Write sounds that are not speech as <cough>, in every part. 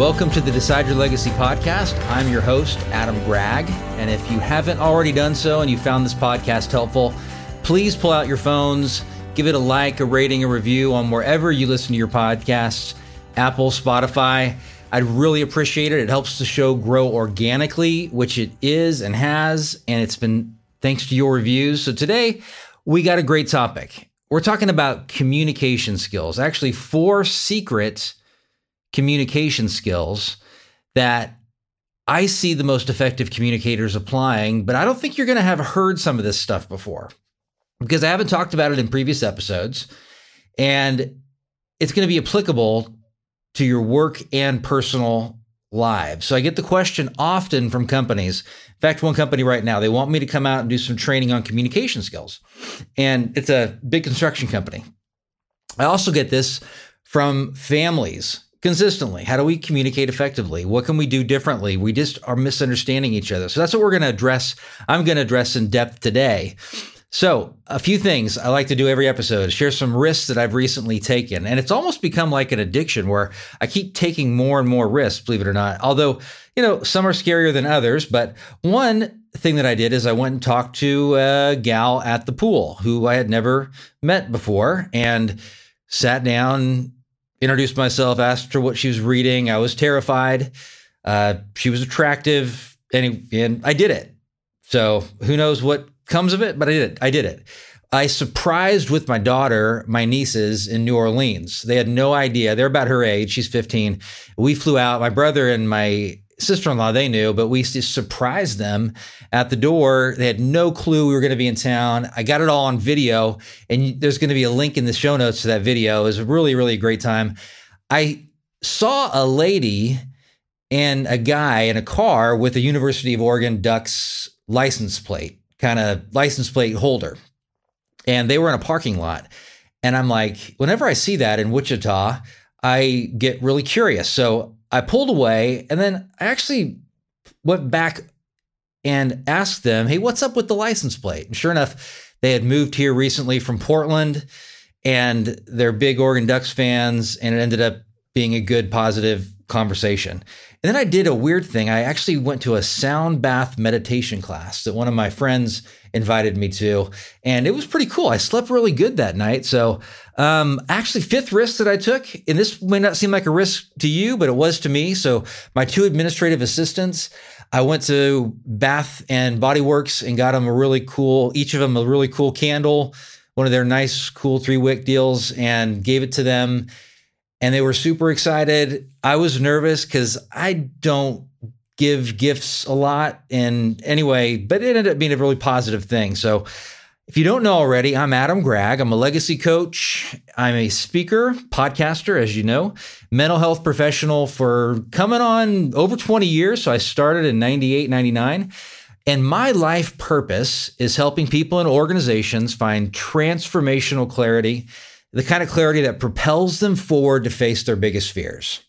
Welcome to the Decide Your Legacy podcast. I'm your host, Adam Gregg. And if you haven't already done so and you found this podcast helpful, please pull out your phones, give it a like, a rating, a review on wherever you listen to your podcasts Apple, Spotify. I'd really appreciate it. It helps the show grow organically, which it is and has. And it's been thanks to your reviews. So today, we got a great topic. We're talking about communication skills, actually, four secret communication skills that I see the most effective communicators applying, but I don't think you're going to have heard some of this stuff before because I haven't talked about it in previous episodes. And it's going to be applicable to your work and personal lives. So I get the question often from companies. In fact, one company right now, they want me to come out and do some training on communication skills. And it's a big construction company. I also get this from families consistently. How do we communicate effectively? What can we do differently? We just are misunderstanding each other. So that's what we're going to address. I'm going to address in depth today. So, a few things I like to do every episode share some risks that I've recently taken. And it's almost become like an addiction where I keep taking more and more risks, believe it or not. Although, you know, some are scarier than others. But one thing that I did is I went and talked to a gal at the pool who I had never met before and sat down introduced myself, asked her what she was reading. I was terrified. Uh, she was attractive, and, and I did it. So who knows what comes of it, but I did it. I did it. I surprised with my daughter, my nieces in New Orleans. They had no idea. They're about her age. She's 15. We flew out. My brother and my sister in law, they knew, but we just surprised them at the door. They had no clue we were going to be in town. I got it all on video, and there's going to be a link in the show notes to that video. It was a really, really great time. I saw a lady and a guy in a car with a University of Oregon Ducks license plate, kind of license plate holder. And they were in a parking lot. And I'm like, whenever I see that in Wichita, I get really curious. So I pulled away and then I actually went back and asked them, hey, what's up with the license plate? And sure enough, they had moved here recently from Portland and they're big Oregon Ducks fans. And it ended up being a good, positive conversation. And then I did a weird thing. I actually went to a sound bath meditation class that one of my friends invited me to, and it was pretty cool. I slept really good that night. So, um, actually, fifth risk that I took, and this may not seem like a risk to you, but it was to me. So, my two administrative assistants, I went to Bath and Body Works and got them a really cool, each of them a really cool candle, one of their nice, cool three wick deals, and gave it to them and they were super excited. I was nervous because I don't give gifts a lot. And anyway, but it ended up being a really positive thing. So if you don't know already, I'm Adam Gregg. I'm a legacy coach. I'm a speaker, podcaster, as you know, mental health professional for coming on over 20 years. So I started in 98, 99. And my life purpose is helping people and organizations find transformational clarity the kind of clarity that propels them forward to face their biggest fears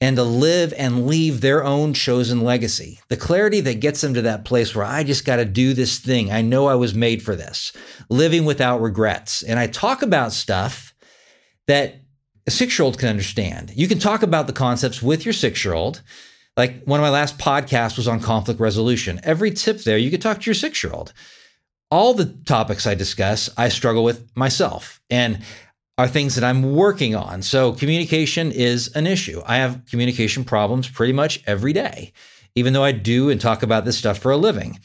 and to live and leave their own chosen legacy. The clarity that gets them to that place where I just got to do this thing. I know I was made for this, living without regrets. And I talk about stuff that a six year old can understand. You can talk about the concepts with your six year old. Like one of my last podcasts was on conflict resolution. Every tip there, you could talk to your six year old all the topics I discuss, I struggle with myself and are things that I'm working on. So communication is an issue. I have communication problems pretty much every day, even though I do and talk about this stuff for a living.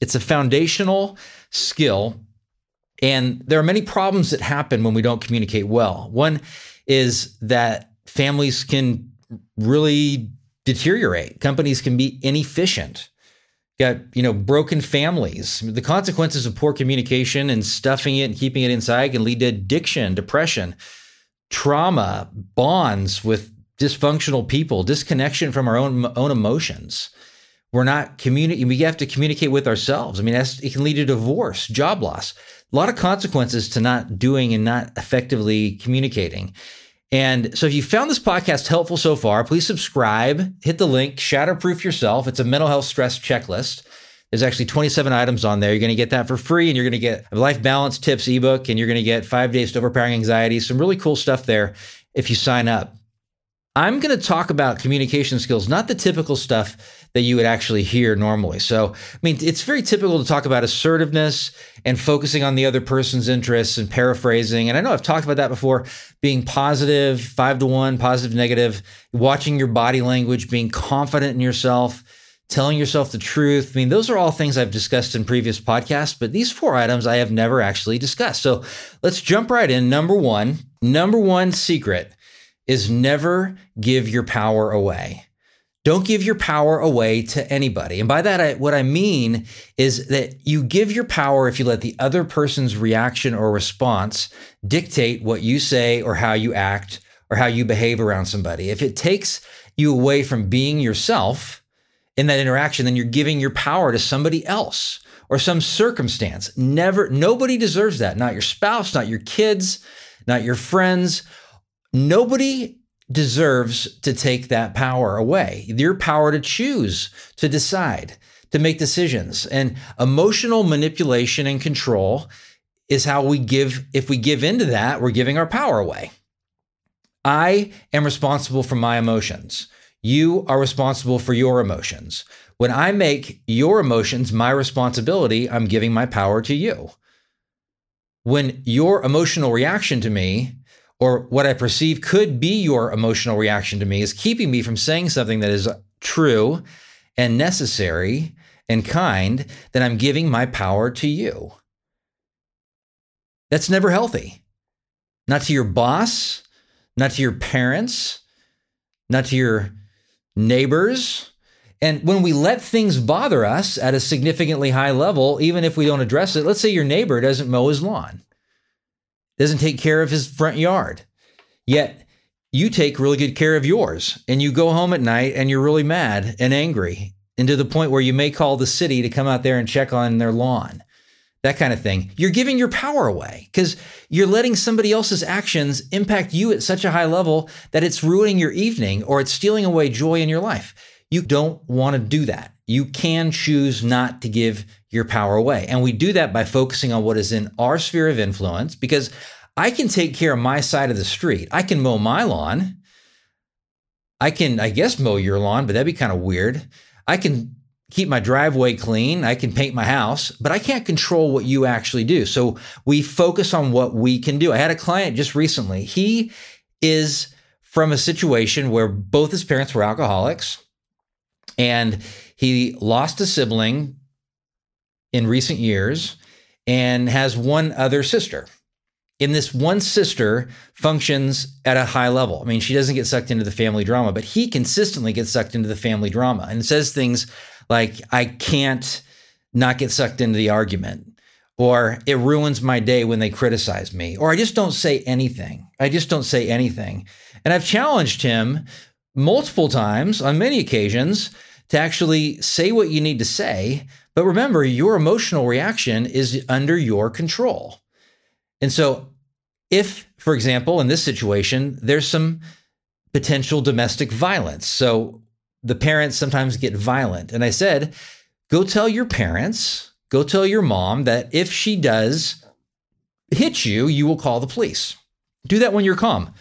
It's a foundational skill. And there are many problems that happen when we don't communicate well. One is that families can really deteriorate, companies can be inefficient got you know broken families the consequences of poor communication and stuffing it and keeping it inside can lead to addiction depression trauma bonds with dysfunctional people, disconnection from our own own emotions. We're not communicating. We have to communicate with ourselves. I mean, it can lead to divorce, job loss, a lot of consequences to not doing and not effectively communicating. And so if you found this podcast helpful so far, please subscribe, hit the link, shatterproof yourself. It's a mental health stress checklist. There's actually 27 items on there. You're going to get that for free, and you're going to get a life balance tips ebook, and you're going to get five days to overpowering anxiety. Some really cool stuff there if you sign up. I'm going to talk about communication skills, not the typical stuff that you would actually hear normally. So, I mean, it's very typical to talk about assertiveness and focusing on the other person's interests and paraphrasing. And I know I've talked about that before being positive, five to one, positive, negative, watching your body language, being confident in yourself, telling yourself the truth. I mean, those are all things I've discussed in previous podcasts, but these four items I have never actually discussed. So let's jump right in. Number one, number one secret is never give your power away. Don't give your power away to anybody. And by that, I, what I mean is that you give your power if you let the other person's reaction or response dictate what you say or how you act or how you behave around somebody. If it takes you away from being yourself in that interaction, then you're giving your power to somebody else or some circumstance. Never, nobody deserves that. Not your spouse, not your kids, not your friends Nobody deserves to take that power away. Your power to choose, to decide, to make decisions. And emotional manipulation and control is how we give, if we give into that, we're giving our power away. I am responsible for my emotions. You are responsible for your emotions. When I make your emotions my responsibility, I'm giving my power to you. When your emotional reaction to me or what I perceive could be your emotional reaction to me is keeping me from saying something that is true and necessary and kind, then I'm giving my power to you. That's never healthy. Not to your boss, not to your parents, not to your neighbors. And when we let things bother us at a significantly high level, even if we don't address it, let's say your neighbor doesn't mow his lawn doesn't take care of his front yard. Yet you take really good care of yours and you go home at night and you're really mad and angry and to the point where you may call the city to come out there and check on their lawn. That kind of thing. You're giving your power away because you're letting somebody else's actions impact you at such a high level that it's ruining your evening or it's stealing away joy in your life. You don't want to do that. You can choose not to give your power away. And we do that by focusing on what is in our sphere of influence because I can take care of my side of the street. I can mow my lawn. I can, I guess, mow your lawn, but that'd be kind of weird. I can keep my driveway clean. I can paint my house, but I can't control what you actually do. So we focus on what we can do. I had a client just recently. He is from a situation where both his parents were alcoholics and he lost a sibling in recent years and has one other sister. And this one sister functions at a high level. I mean, she doesn't get sucked into the family drama, but he consistently gets sucked into the family drama and says things like, I can't not get sucked into the argument, or it ruins my day when they criticize me, or I just don't say anything. I just don't say anything. And I've challenged him multiple times on many occasions to actually say what you need to say. But remember, your emotional reaction is under your control. And so, if, for example, in this situation, there's some potential domestic violence. So the parents sometimes get violent. And I said, go tell your parents, go tell your mom that if she does hit you, you will call the police. Do that when you're calm.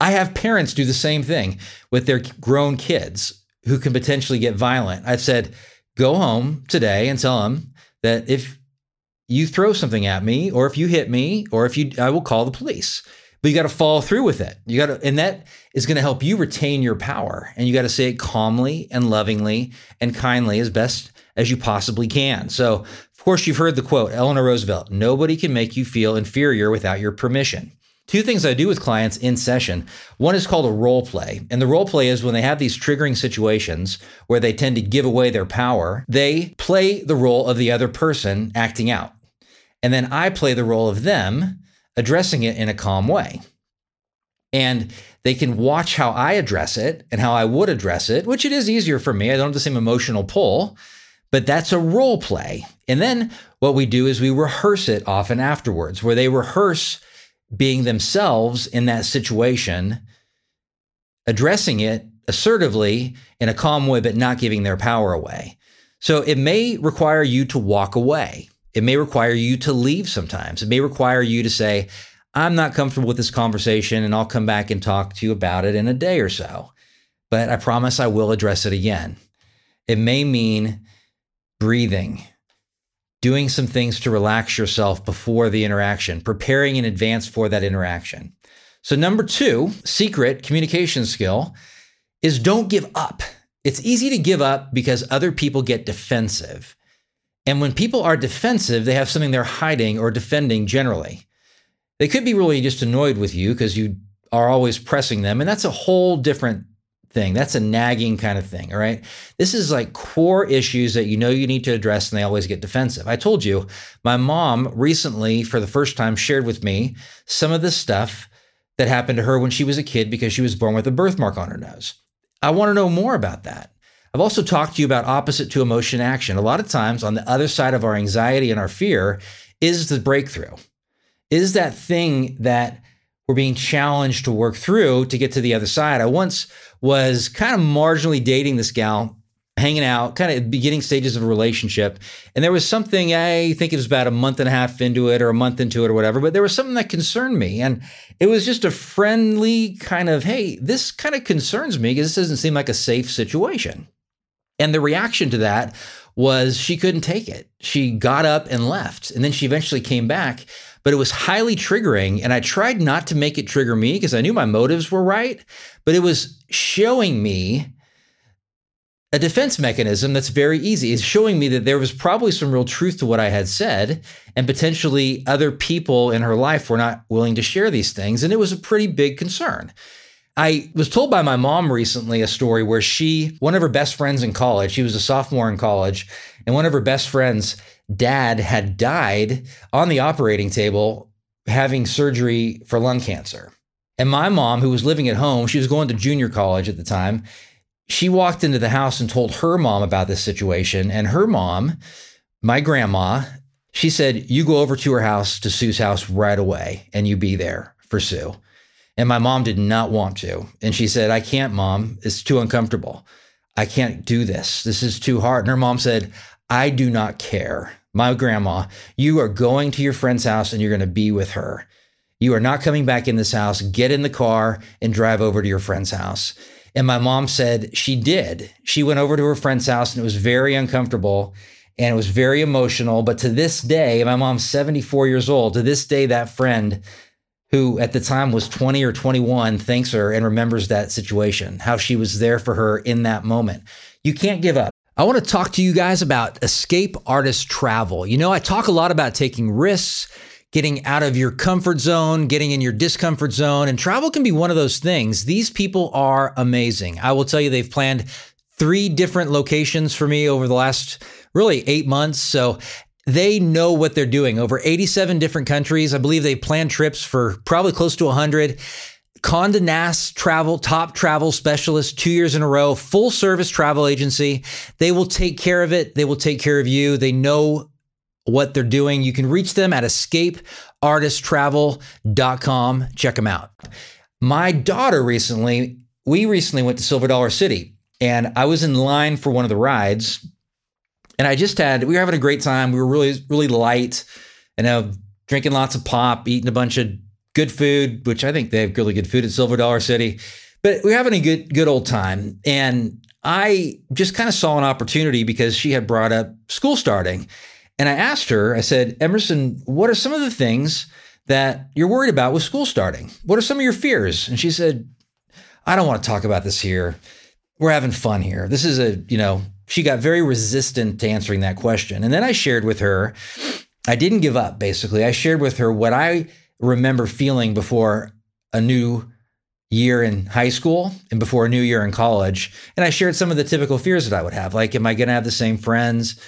I have parents do the same thing with their grown kids who can potentially get violent. I've said, go home today and tell them that if you throw something at me, or if you hit me, or if you, I will call the police. But you got to follow through with it. You got to, and that is going to help you retain your power. And you got to say it calmly and lovingly and kindly as best as you possibly can. So, of course, you've heard the quote, Eleanor Roosevelt nobody can make you feel inferior without your permission. Two things I do with clients in session. One is called a role play. And the role play is when they have these triggering situations where they tend to give away their power, they play the role of the other person acting out. And then I play the role of them addressing it in a calm way. And they can watch how I address it and how I would address it, which it is easier for me. I don't have the same emotional pull, but that's a role play. And then what we do is we rehearse it often afterwards, where they rehearse being themselves in that situation, addressing it assertively in a calm way, but not giving their power away. So it may require you to walk away. It may require you to leave sometimes. It may require you to say, I'm not comfortable with this conversation and I'll come back and talk to you about it in a day or so. But I promise I will address it again. It may mean breathing, doing some things to relax yourself before the interaction, preparing in advance for that interaction. So, number two, secret communication skill is don't give up. It's easy to give up because other people get defensive. And when people are defensive, they have something they're hiding or defending generally. They could be really just annoyed with you because you are always pressing them. And that's a whole different thing. That's a nagging kind of thing. All right. This is like core issues that you know you need to address and they always get defensive. I told you, my mom recently, for the first time, shared with me some of the stuff that happened to her when she was a kid because she was born with a birthmark on her nose. I want to know more about that. I've also talked to you about opposite to emotion action. A lot of times on the other side of our anxiety and our fear is the breakthrough, is that thing that we're being challenged to work through to get to the other side. I once was kind of marginally dating this gal, hanging out, kind of beginning stages of a relationship. And there was something, I think it was about a month and a half into it or a month into it or whatever, but there was something that concerned me. And it was just a friendly kind of, hey, this kind of concerns me because this doesn't seem like a safe situation. And the reaction to that was she couldn't take it. She got up and left. And then she eventually came back, but it was highly triggering. And I tried not to make it trigger me because I knew my motives were right, but it was showing me a defense mechanism that's very easy. It's showing me that there was probably some real truth to what I had said, and potentially other people in her life were not willing to share these things. And it was a pretty big concern. I was told by my mom recently a story where she, one of her best friends in college, she was a sophomore in college, and one of her best friends' dad had died on the operating table having surgery for lung cancer. And my mom, who was living at home, she was going to junior college at the time, she walked into the house and told her mom about this situation. And her mom, my grandma, she said, You go over to her house, to Sue's house right away, and you be there for Sue. And my mom did not want to. And she said, I can't, mom. It's too uncomfortable. I can't do this. This is too hard. And her mom said, I do not care. My grandma, you are going to your friend's house and you're going to be with her. You are not coming back in this house. Get in the car and drive over to your friend's house. And my mom said she did. She went over to her friend's house and it was very uncomfortable and it was very emotional. But to this day, my mom's 74 years old. To this day, that friend who at the time was 20 or 21 thanks her and remembers that situation, how she was there for her in that moment. You can't give up. I want to talk to you guys about escape artist travel. You know, I talk a lot about taking risks, getting out of your comfort zone, getting in your discomfort zone, and travel can be one of those things. These people are amazing. I will tell you, they've planned three different locations for me over the last really eight months. So they know what they're doing. Over 87 different countries. I believe they plan trips for probably close to 100. Condé Nast Travel, top travel specialist, two years in a row, full service travel agency. They will take care of it. They will take care of you. They know what they're doing. You can reach them at escapeartisttravel.com. Check them out. My daughter recently, we recently went to Silver Dollar City and I was in line for one of the rides and I just had, we were having a great time. We were really, really light and know, drinking lots of pop, eating a bunch of good food, which I think they have really good food at Silver Dollar City. But we are having a good, good old time. And I just kind of saw an opportunity because she had brought up school starting. And I asked her, I said, Emerson, what are some of the things that you're worried about with school starting? What are some of your fears? And she said, I don't want to talk about this here. We're having fun here. This is a, you know, she got very resistant to answering that question. And then I shared with her, I didn't give up, basically. I shared with her what I remember feeling before a new year in high school and before a new year in college. And I shared some of the typical fears that I would have. Like, am I going to have the same friends?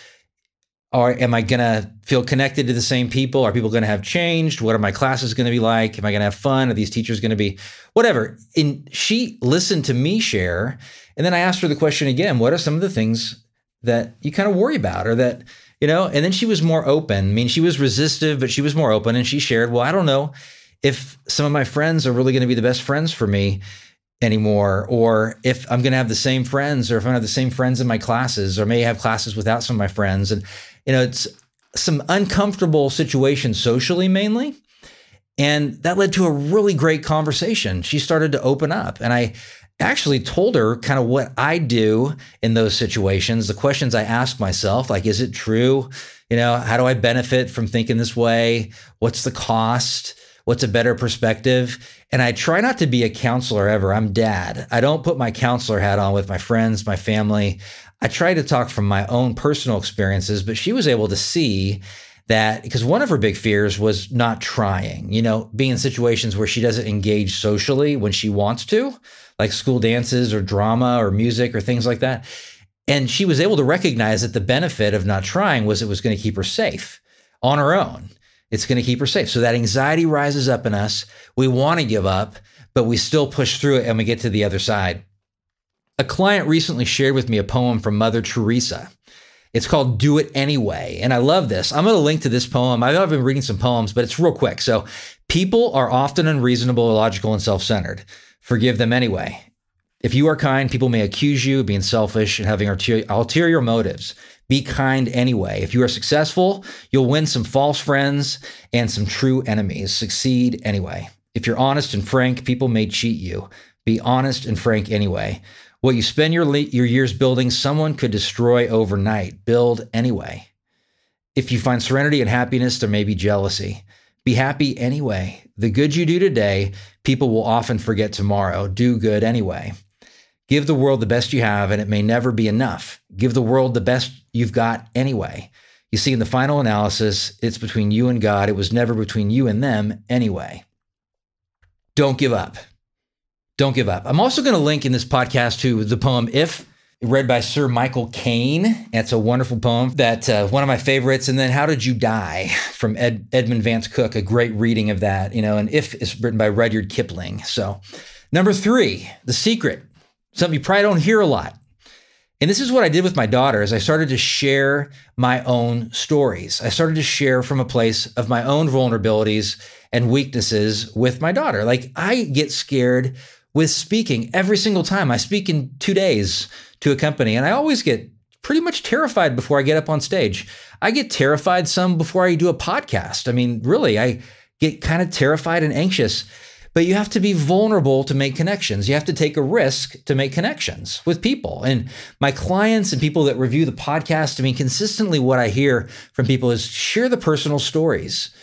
Or am I going to feel connected to the same people? Are people going to have changed? What are my classes going to be like? Am I going to have fun? Are these teachers going to be whatever? And she listened to me share. And then I asked her the question again what are some of the things that you kind of worry about or that, you know? And then she was more open. I mean, she was resistive, but she was more open and she shared, well, I don't know if some of my friends are really going to be the best friends for me anymore, or if I'm going to have the same friends, or if I'm going to have the same friends in my classes, or may have classes without some of my friends. And, you know, it's some uncomfortable situations socially mainly. And that led to a really great conversation. She started to open up. And I actually told her kind of what I do in those situations, the questions I ask myself, like, is it true? You know, how do I benefit from thinking this way? What's the cost? What's a better perspective? And I try not to be a counselor ever. I'm dad. I don't put my counselor hat on with my friends, my family. I try to talk from my own personal experiences, but she was able to see that because one of her big fears was not trying, you know, being in situations where she doesn't engage socially when she wants to, like school dances or drama or music or things like that. And she was able to recognize that the benefit of not trying was it was going to keep her safe on her own. It's going to keep her safe. So that anxiety rises up in us. We want to give up, but we still push through it and we get to the other side. A client recently shared with me a poem from Mother Teresa. It's called Do It Anyway. And I love this. I'm going to link to this poem. I've been reading some poems, but it's real quick. So, people are often unreasonable, illogical, and self centered. Forgive them anyway. If you are kind, people may accuse you of being selfish and having ulterior motives. Be kind anyway. If you are successful, you'll win some false friends and some true enemies. Succeed anyway. If you're honest and frank, people may cheat you. Be honest and frank anyway. What you spend your, le- your years building, someone could destroy overnight. Build anyway. If you find serenity and happiness, there may be jealousy. Be happy anyway. The good you do today, people will often forget tomorrow. Do good anyway. Give the world the best you have, and it may never be enough. Give the world the best you've got anyway. You see, in the final analysis, it's between you and God. It was never between you and them anyway. Don't give up. Don't give up. I'm also going to link in this podcast to the poem If, read by Sir Michael Caine. It's a wonderful poem that uh, one of my favorites. And then How Did You Die from Ed, Edmund Vance Cooke, a great reading of that. You know, and If is written by Rudyard Kipling. So, number three, The Secret something you probably don't hear a lot. And this is what I did with my daughter is I started to share my own stories. I started to share from a place of my own vulnerabilities and weaknesses with my daughter. Like I get scared with speaking every single time. I speak in 2 days to a company and I always get pretty much terrified before I get up on stage. I get terrified some before I do a podcast. I mean, really, I get kind of terrified and anxious but you have to be vulnerable to make connections. You have to take a risk to make connections with people. And my clients and people that review the podcast, I mean, consistently what I hear from people is share the personal stories.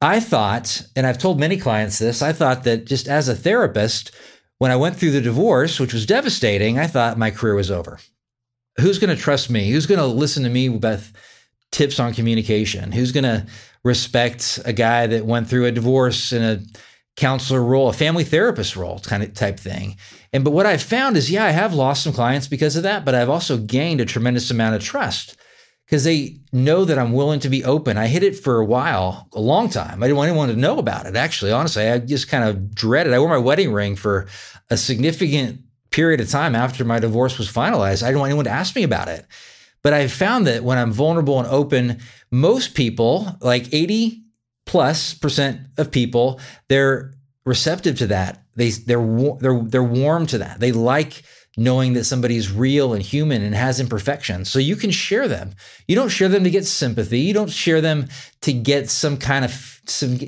I thought, and I've told many clients this, I thought that just as a therapist, when I went through the divorce, which was devastating, I thought my career was over. Who's going to trust me? Who's going to listen to me with tips on communication? Who's going to respect a guy that went through a divorce in a counselor role, a family therapist role kind of type thing. And but what I've found is, yeah, I have lost some clients because of that, but I've also gained a tremendous amount of trust because they know that I'm willing to be open. I hid it for a while, a long time. I didn't want anyone to know about it. Actually, honestly, I just kind of dreaded. I wore my wedding ring for a significant period of time after my divorce was finalized. I didn't want anyone to ask me about it. But I found that when I'm vulnerable and open, most people, like 80 plus percent of people they're receptive to that they they're they're they're warm to that they like knowing that somebody's real and human and has imperfections. So you can share them. You don't share them to get sympathy. You don't share them to get some kind of some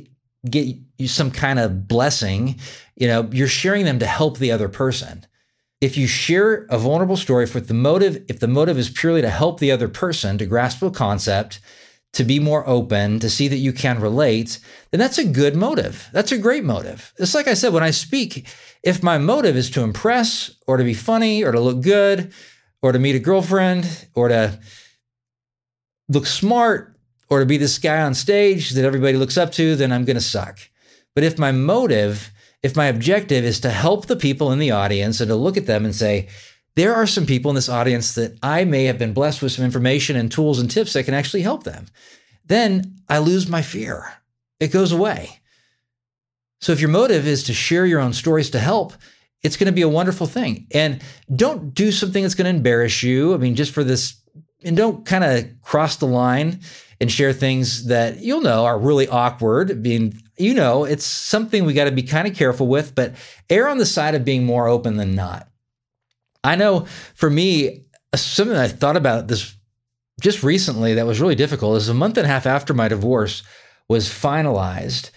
get you some kind of blessing. You know you're sharing them to help the other person. If you share a vulnerable story with the motive if the motive is purely to help the other person to grasp a concept to be more open, to see that you can relate, then that's a good motive. That's a great motive. It's like I said, when I speak, if my motive is to impress or to be funny or to look good or to meet a girlfriend or to look smart or to be this guy on stage that everybody looks up to, then I'm going to suck. But if my motive, if my objective is to help the people in the audience and to look at them and say, there are some people in this audience that I may have been blessed with some information and tools and tips that can actually help them. Then I lose my fear. It goes away. So if your motive is to share your own stories to help, it's going to be a wonderful thing. And don't do something that's going to embarrass you. I mean, just for this, and don't kind of cross the line and share things that you'll know are really awkward. I mean, you know, it's something we got to be kind of careful with, but err on the side of being more open than not. I know for me, uh, something I thought about this just recently that was really difficult is a month and a half after my divorce was finalized.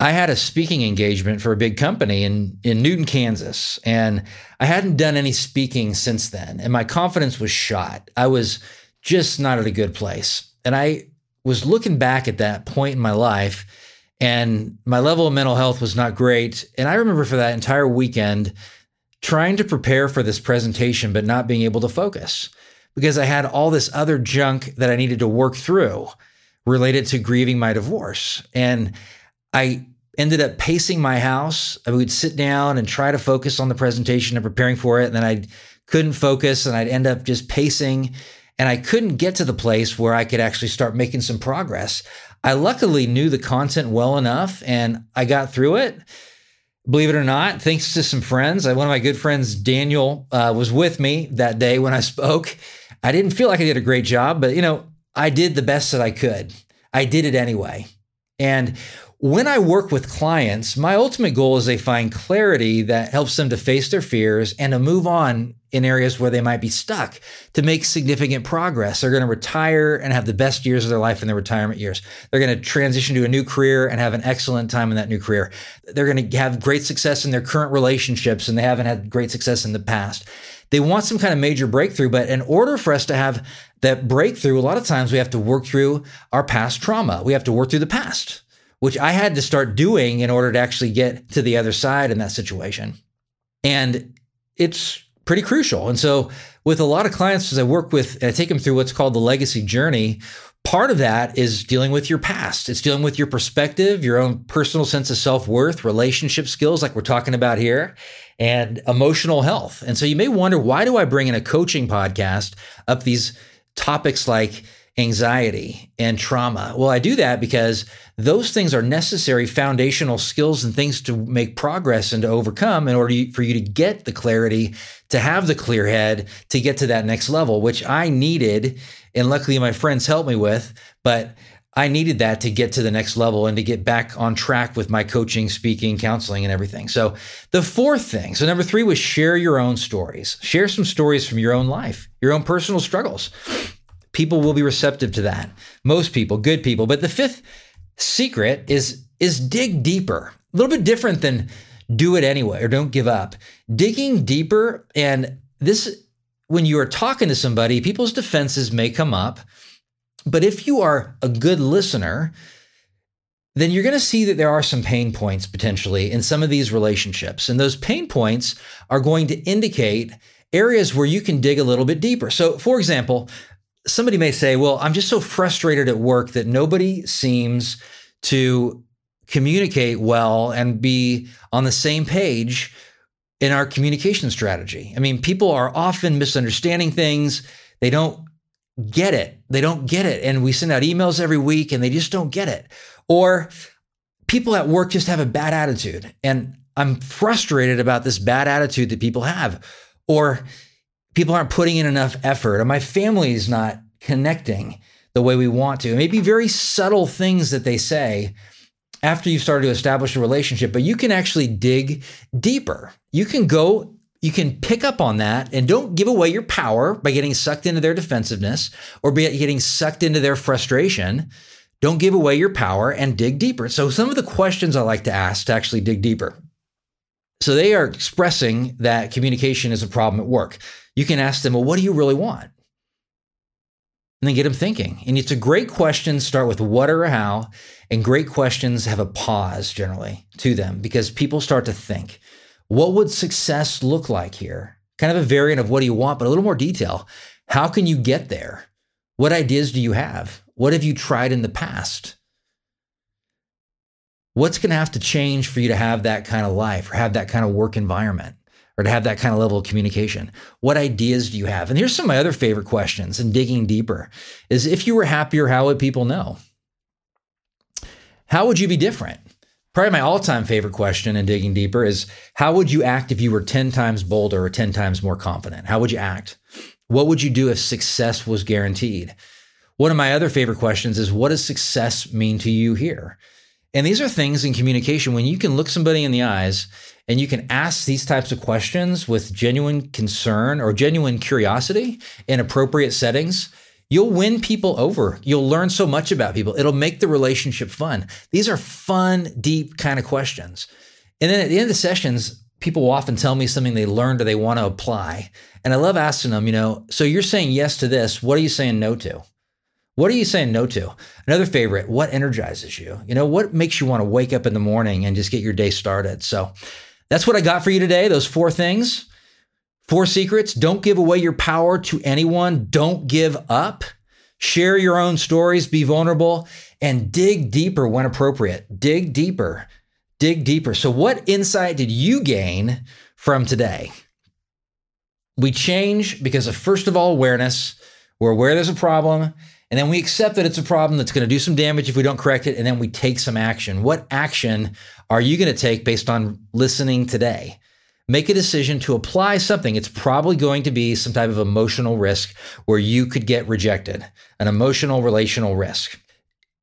I had a speaking engagement for a big company in, in Newton, Kansas, and I hadn't done any speaking since then. And my confidence was shot. I was just not at a good place. And I was looking back at that point in my life, and my level of mental health was not great. And I remember for that entire weekend trying to prepare for this presentation, but not being able to focus because I had all this other junk that I needed to work through related to grieving my divorce. And I ended up pacing my house. I would sit down and try to focus on the presentation and preparing for it. And then I couldn't focus and I'd end up just pacing. And I couldn't get to the place where I could actually start making some progress. I luckily knew the content well enough and I got through it. Believe it or not, thanks to some friends. One of my good friends, Daniel, uh, was with me that day when I <laughs> spoke. I didn't feel like I did a great job, but you know, I did the best that I could. I did it anyway. And when I work with clients, my ultimate goal is they find clarity that helps them to face their fears and to move on in areas where they might be stuck to make significant progress. They're going to retire and have the best years of their life in their retirement years. They're going to transition to a new career and have an excellent time in that new career. They're going to have great success in their current relationships and they haven't had great success in the past. They want some kind of major breakthrough, but in order for us to have that breakthrough, a lot of times we have to work through our past trauma. We have to work through the past which I had to start doing in order to actually get to the other side in that situation. And it's pretty crucial. And so, with a lot of clients, as I work with, I take them through what's called the legacy journey. Part of that is dealing with your past. It's dealing with your perspective, your own personal sense of self worth, relationship skills, like we're talking about here, and emotional health. And so, you may wonder why do I bring in a coaching podcast up these topics like anxiety and trauma? Well, I do that because those things are necessary foundational skills and things to make progress and to overcome in order for you to get the clarity, to have the clear head, to get to that next level, which I needed. And luckily, my friends helped me with. But I needed that to get to the next level and to get back on track with my coaching, speaking, counseling, and everything. So, the fourth thing so, number three was share your own stories. Share some stories from your own life, your own personal struggles people will be receptive to that. Most people, good people. But the fifth secret is is dig deeper. A little bit different than do it anyway or don't give up. Digging deeper and this when you are talking to somebody, people's defenses may come up. But if you are a good listener, then you're going to see that there are some pain points potentially in some of these relationships. And those pain points are going to indicate areas where you can dig a little bit deeper. So, for example, somebody may say, well, I'm just so frustrated at work that nobody seems to communicate well and be on the same page in our communication strategy. I mean, people are often misunderstanding things. They don't get it. They don't get it. And we send out emails every week and they just don't get it. Or people at work just have a bad attitude. And I'm frustrated about this bad attitude that people have. Or people aren't putting in enough effort, or my family is not connecting the way we want to. It may be very subtle things that they say after you've started to establish a relationship, but you can actually dig deeper. You can go, you can pick up on that and don't give away your power by getting sucked into their defensiveness or be getting sucked into their frustration. Don't give away your power and dig deeper. So, some of the questions I like to ask to actually dig deeper. So, they are expressing that communication is a problem at work you can ask them, well, what do you really want? And then get them thinking. And it's a great question. Start with what or how. And great questions have a pause generally to them because people start to think, what would success look like here? Kind of a variant of what do you want, but a little more detail. How can you get there? What ideas do you have? What have you tried in the past? What's going to have to change for you to have that kind of life or have that kind of work environment? or to have that kind of level of communication? What ideas do you have? And here's some of my other favorite questions and digging deeper is if you were happier, how would people know? How would you be different? Probably my all time favorite question and digging deeper is how would you act if you were 10 times bolder or 10 times more confident? How would you act? What would you do if success was guaranteed? One of my other favorite questions is what does success mean to you here? And these are things in communication when you can look somebody in the eyes and you can ask these types of questions with genuine concern or genuine curiosity in appropriate settings You'll win people over. You'll learn so much about people. It'll make the relationship fun. These are fun, deep kind of questions. And then at the end of the sessions, people will often tell me something they learned or they want to apply. And I love asking them, you know, so you're saying yes to this. What are you saying no to? What are you saying no to? Another favorite, what energizes you? You know, what makes you want to wake up in the morning and just get your day started? So that's what I got for you today, those four things. Four secrets don't give away your power to anyone. Don't give up. Share your own stories, be vulnerable, and dig deeper when appropriate. Dig deeper. Dig deeper. So, what insight did you gain from today? We change because of, first of all, awareness. We're aware there's a problem, and then we accept that it's a problem that's going to do some damage if we don't correct it, and then we take some action. What action are you going to take based on listening today? make a decision to apply something, it's probably going to be some type of emotional risk where you could get rejected, an emotional relational risk.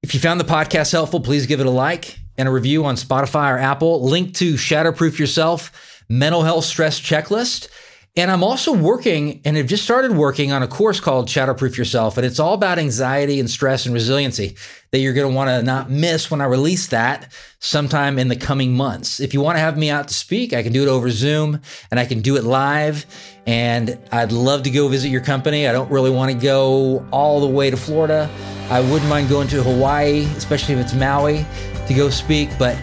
If you found the podcast helpful, please give it a like and a review on Spotify or Apple. Link to Shatterproof Yourself Mental Health Stress Checklist and I'm also working and have just started working on a course called Shatterproof Yourself. And it's all about anxiety and stress and resiliency that you're going to want to not miss when I release that sometime in the coming months. If you want to have me out to speak, I can do it over Zoom and I can do it live. And I'd love to go visit your company. I don't really want to go all the way to Florida. I wouldn't mind going to Hawaii, especially if it's Maui, to go speak. But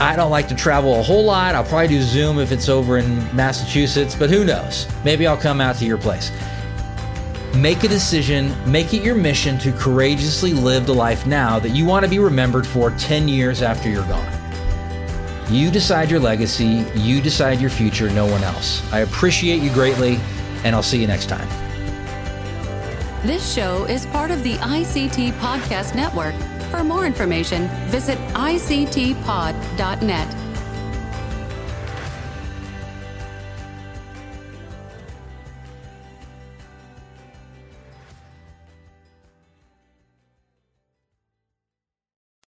I don't like to travel a whole lot. I'll probably do Zoom if it's over in Massachusetts, but who knows? Maybe I'll come out to your place. Make a decision, make it your mission to courageously live the life now that you want to be remembered for 10 years after you're gone. You decide your legacy, you decide your future, no one else. I appreciate you greatly, and I'll see you next time. This show is part of the ICT Podcast Network for more information, visit ictpod.net.